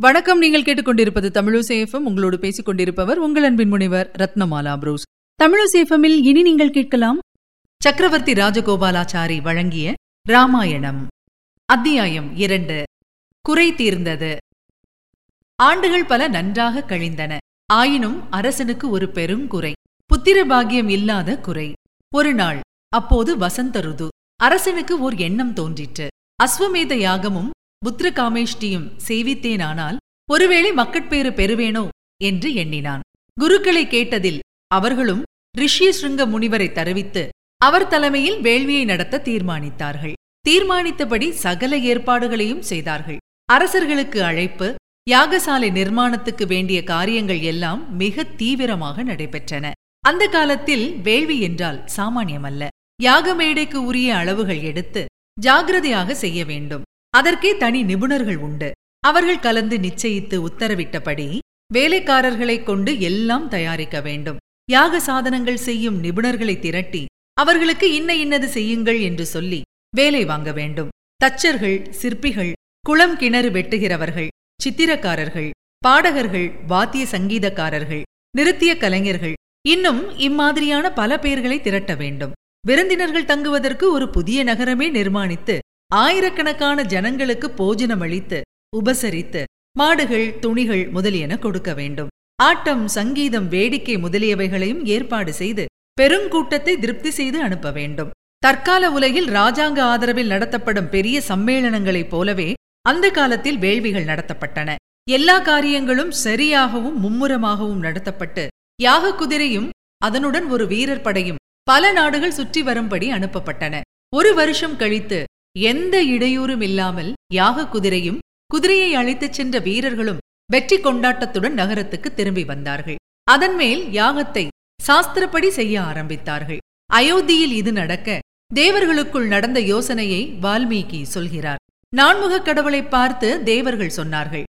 வணக்கம். நீங்கள் கேட்டுக்கொண்டிருப்பது தமிழசேஃபம் உங்களோடு பேசிக் கொண்டிருப்பவர் உங்கள் அன்பின் முனைவர் ரத்னமாலா புரூஸ். தமிழசேஃபமில் இனி நீங்கள் கேட்கலாம் சக்கரவர்த்தி ராஜகோபாலாச்சாரி வழங்கிய ராமாயணம். அத்தியாயம் இரண்டு. குறை தீர்ந்தது. ஆண்டுகள் பல நன்றாக கழிந்தன. ஆயினும் அரசனுக்கு ஒரு பெருங்குறை புத்திர பாகியம் இல்லாத குறை. ஒரு நாள் அப்போது வசந்த ருது. அரசனுக்கு ஓர் எண்ணம் தோன்றிற்று. அஸ்வமேத யாகமும் புத்திரகாமேஷ்டியும் சேவித்தேனானால் ஒருவேளை மக்கட்பேறு பெறுவேனோ? என்று எண்ணினான். குருக்களை கேட்டதில் அவர்களும் ரிஷியசிருங்க முனிவரை தருவித்து அவர் தலைமையில் வேள்வியை நடத்த தீர்மானித்தார்கள். தீர்மானித்தபடி சகல ஏற்பாடுகளையும் செய்தார்கள். அரசர்களுக்கு அழைப்பு யாகசாலை நிர்மாணத்துக்கு வேண்டிய காரியங்கள் எல்லாம் மிக தீவிரமாக நடைபெற்றன. அந்த காலத்தில் வேள்வி என்றால் சாமானியமல்ல. யாக மேடைக்கு உரிய அளவுகள் எடுத்து ஜாகிரதையாக செய்ய வேண்டும். அதற்கே தனி நிபுணர்கள் உண்டு. அவர்கள் கலந்து நிச்சயித்து உத்தரவிட்டபடி வேலைக்காரர்களைக் கொண்டு எல்லாம் தயாரிக்க வேண்டும். யாக சாதனங்கள் செய்யும் நிபுணர்களை திரட்டி அவர்களுக்கு இன்ன இன்னது செய்யுங்கள் என்று சொல்லி வேலை வாங்க வேண்டும். தச்சர்கள் சிற்பிகள் குளம் கிணறு வெட்டுகிறவர்கள் சித்திரக்காரர்கள் பாடகர்கள் வாத்திய சங்கீதக்காரர்கள் நிறுத்திய கலைஞர்கள் இன்னும் இம்மாதிரியான பல பெயர்களை திரட்ட வேண்டும். விருந்தினர்கள் தங்குவதற்கு ஒரு புதிய நகரமே நிர்மாணித்து ஆயிரக்கணக்கான ஜனங்களுக்கு போஜனம் அளித்து உபசரித்து மாடுகள் துணிகள் முதலியன கொடுக்க வேண்டும். ஆட்டம் சங்கீதம் வேடிக்கை முதலியவைகளையும் ஏற்பாடு செய்து பெருங்கூட்டத்தை திருப்தி செய்து அனுப்ப வேண்டும். தற்கால உலகில் ராஜாங்க ஆதரவில் நடத்தப்படும் பெரிய சம்மேளனங்களைப் போலவே அந்த காலத்தில் வேள்விகள் நடத்தப்பட்டன. எல்லா காரியங்களும் சரியாகவும் மும்முரமாகவும் நடத்தப்பட்டு யாக குதிரையும் அதனுடன் ஒரு வீரர் படையும் பல நாடுகள் சுற்றி வரும்படி அனுப்பப்பட்டன. ஒரு வருஷம் கழித்து எந்த இடையூறும் இல்லாமல் யாக குதிரையும் குதிரையை அழைத்துச் சென்ற வீரர்களும் வெற்றி கொண்டாட்டத்துடன் நகரத்துக்கு திரும்பி வந்தார்கள். அதன்மேல் யாகத்தை சாஸ்திரப்படி செய்ய ஆரம்பித்தார்கள். அயோத்தியில் இது நடக்க தேவர்களுக்குள் நடந்த யோசனையை வால்மீகி சொல்கிறார். நான்முகக் கடவுளை பார்த்து தேவர்கள் சொன்னார்கள்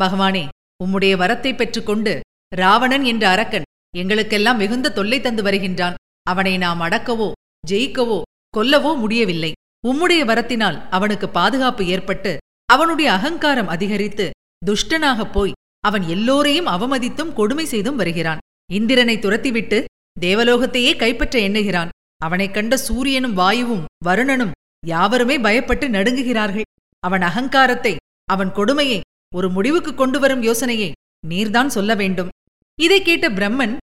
பகவானே உம்முடைய வரத்தை பெற்றுக்கொண்டு ராவணன் என்ற அரக்கன் எங்களுக்கெல்லாம் மிகுந்த தொல்லை தந்து வருகின்றான். அவனை நாம் அடக்கவோ ஜெயிக்கவோ கொல்லவோ முடியவில்லை. உம்முடைய வரத்தினால் அவனுக்கு பாதுகாப்பு ஏற்பட்டு அவனுடைய அகங்காரம் அதிகரித்து துஷ்டனாகப் போய் அவன் எல்லோரையும் அவமதித்தும் கொடுமை செய்தும் வருகிறான். இந்திரனை துரத்திவிட்டு தேவலோகத்தையே கைப்பற்ற எண்ணுகிறான். அவனைக் கண்ட சூரியனும் வாயுவும் வருணனும் யாவருமே பயப்பட்டு நடுங்குகிறார்கள். அவன் அகங்காரத்தை அவன் கொடுமையை ஒரு முடிவுக்கு கொண்டு வரும் யோசனையை நீர்தான் சொல்ல வேண்டும். இதை கேட்ட பிரம்மன்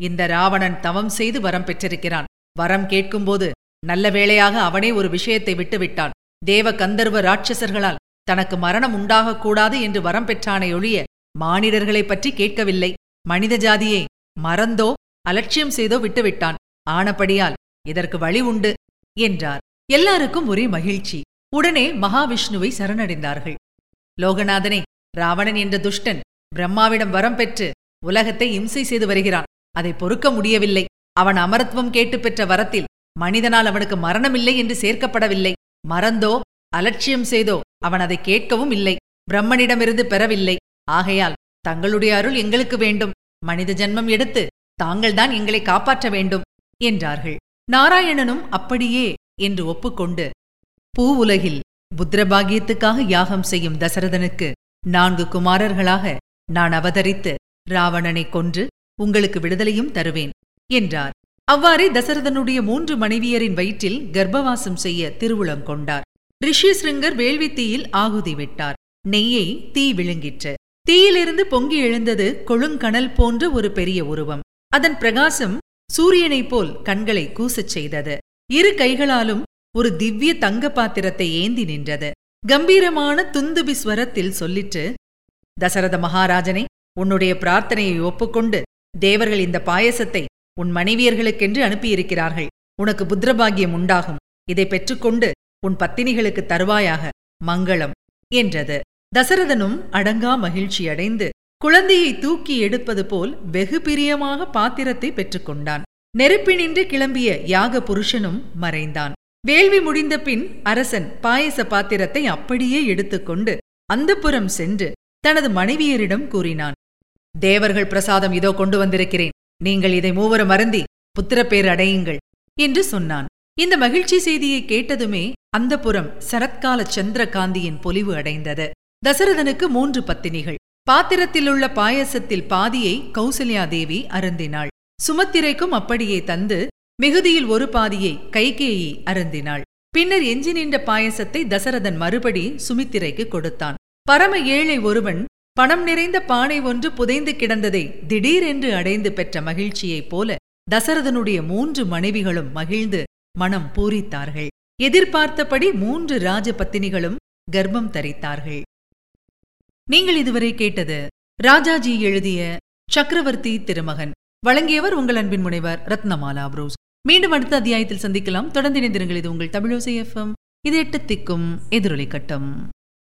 இந்த ராவணன் தவம் செய்து வரம் பெற்றிருக்கிறான். வரம் கேட்கும்போது நல்ல வேளையாக அவனே ஒரு விஷயத்தை விட்டுவிட்டான். தேவ கந்தர்வ ராட்சசர்களால் தனக்கு மரணம் உண்டாகக்கூடாது என்று வரம் பெற்றானை ஒழிய மானிடர்களைப் பற்றி கேட்கவில்லை. மனித ஜாதியை மறந்தோ அலட்சியம் செய்தோ விட்டுவிட்டான். ஆனபடியால் இதற்கு வழி உண்டு என்றார். எல்லாருக்கும் ஒரே மகிழ்ச்சி. உடனே மகாவிஷ்ணுவை சரணடைந்தார்கள். லோகநாதனே ராவணன் என்ற துஷ்டன் பிரம்மாவிடம் வரம் பெற்று உலகத்தை இம்சை செய்து வருகிறான். அதை பொறுக்க முடியவில்லை. அவன் அமரத்துவம் கேட்டு பெற்ற வரத்தில் மனிதனால் அவனுக்கு மரணமில்லை என்று சேர்க்கப்படவில்லை. மறந்தோ அலட்சியம் செய்தோ அவன் அதை கேட்கவும் இல்லை. பிரம்மனிடமிருந்து பெறவில்லை. ஆகையால் தங்களுடைய அருள் எங்களுக்கு வேண்டும். மனித ஜன்மம் எடுத்து தாங்கள்தான் எங்களை காப்பாற்ற வேண்டும் என்றார்கள். நாராயணனும் அப்படியே என்று ஒப்புக்கொண்டு பூ உலகில் புத்திரபாகியத்துக்காக யாகம் செய்யும் தசரதனுக்கு நான்கு குமாரர்களாக நான் அவதரித்து ராவணனை கொன்று உங்களுக்கு விடுதலையும் தருவேன் என்றார். அவ்வாறே தசரதனுடைய மூன்று மனைவியரின் வயிற்றில் கர்ப்பவாசம் செய்ய திருவுளம் கொண்டார். ரிஷிஸ்ருங்கர் வேள்வித்தீயில் ஆகுதி விட்டார். நெய்யை தீ விழுங்கிற்று. தீயிலிருந்து பொங்கி எழுந்தது கொழுங்கணல் போன்ற ஒரு பெரிய உருவம். அதன் பிரகாசம் சூரியனைப் போல் கண்களை கூசச் செய்தது. இரு கைகளாலும் ஒரு திவ்ய தங்க பாத்திரத்தை ஏந்தி நின்றது. கம்பீரமான துந்துபி ஸ்வரத்தில் சொல்லிற்று தசரத மகாராஜனை உன்னுடைய பிரார்த்தனையை ஒப்புக்கொண்டு தேவர்கள் இந்த பாயசத்தை உன் மனைவியர்களுக்கென்று அனுப்பியிருக்கிறார்கள். உனக்கு புத்திரபாகியம் உண்டாகும். இதை பெற்றுக்கொண்டு உன் பத்தினிகளுக்கு தருவாயாக மங்களம் என்றது. தசரதனும் அடங்கா மகிழ்ச்சியடைந்து குழந்தையை தூக்கி எடுப்பது போல் வெகு பிரியமாக பாத்திரத்தை பெற்றுக்கொண்டான். நெருப்பினின்று கிளம்பிய யாக புருஷனும் மறைந்தான். வேள்வி முடிந்த பின் அரசன் பாயச பாத்திரத்தை அப்படியே எடுத்துக்கொண்டு அந்தப்புறம் சென்று தனது மனைவியரிடம் கூறினான். தேவர்கள் பிரசாதம் இதோ கொண்டு வந்திருக்கிறேன். நீங்கள் இதை மூவரும் அருந்தி புத்திரப்பேர் அடையுங்கள் என்று சொன்னான். இந்த மகிழ்ச்சி செய்தியை கேட்டதுமே அந்த புறம் சரத்கால சந்திரகாந்தியின் பொலிவு அடைந்தது. தசரதனுக்கு மூன்று பத்தினிகள். பாத்திரத்திலுள்ள பாயசத்தில் பாதியை கௌசல்யா தேவி அருந்தினாள். சுமத்திரைக்கும் அப்படியே தந்து மிகுதியில் ஒரு பாதியை கைகேயி அருந்தினாள். பின்னர் எஞ்சி நின்ற பாயசத்தை தசரதன் மறுபடி சுமித்திரைக்கு கொடுத்தான். பரம ஏழை ஒருவன் பணம் நிறைந்த பானை ஒன்று புதைந்து கிடந்ததை திடீரென்று அடைந்து பெற்ற மகிழ்ச்சியைப் போல தசரதனுடைய மூன்று மனைவிகளும் மகிழ்ந்து மனம் பூரித்தார்கள். எதிர்பார்த்தபடி மூன்று ராஜபத்தினிகளும் கர்ப்பம் தரித்தார்கள். நீங்கள் இதுவரை கேட்டது ராஜாஜி எழுதிய சக்கரவர்த்தி திருமகன். வழங்கியவர் உங்கள் அன்பின் முனைவர் ரத்னமாலா புரோஸ். மீண்டும் அடுத்த அத்தியாயத்தில் சந்திக்கலாம். தொடர்ந்து இணைந்திருங்கள். இது உங்கள் தமிழோசை எஃப்எம் இது எட்டு திக்கும் எதிரொலி கட்டம்.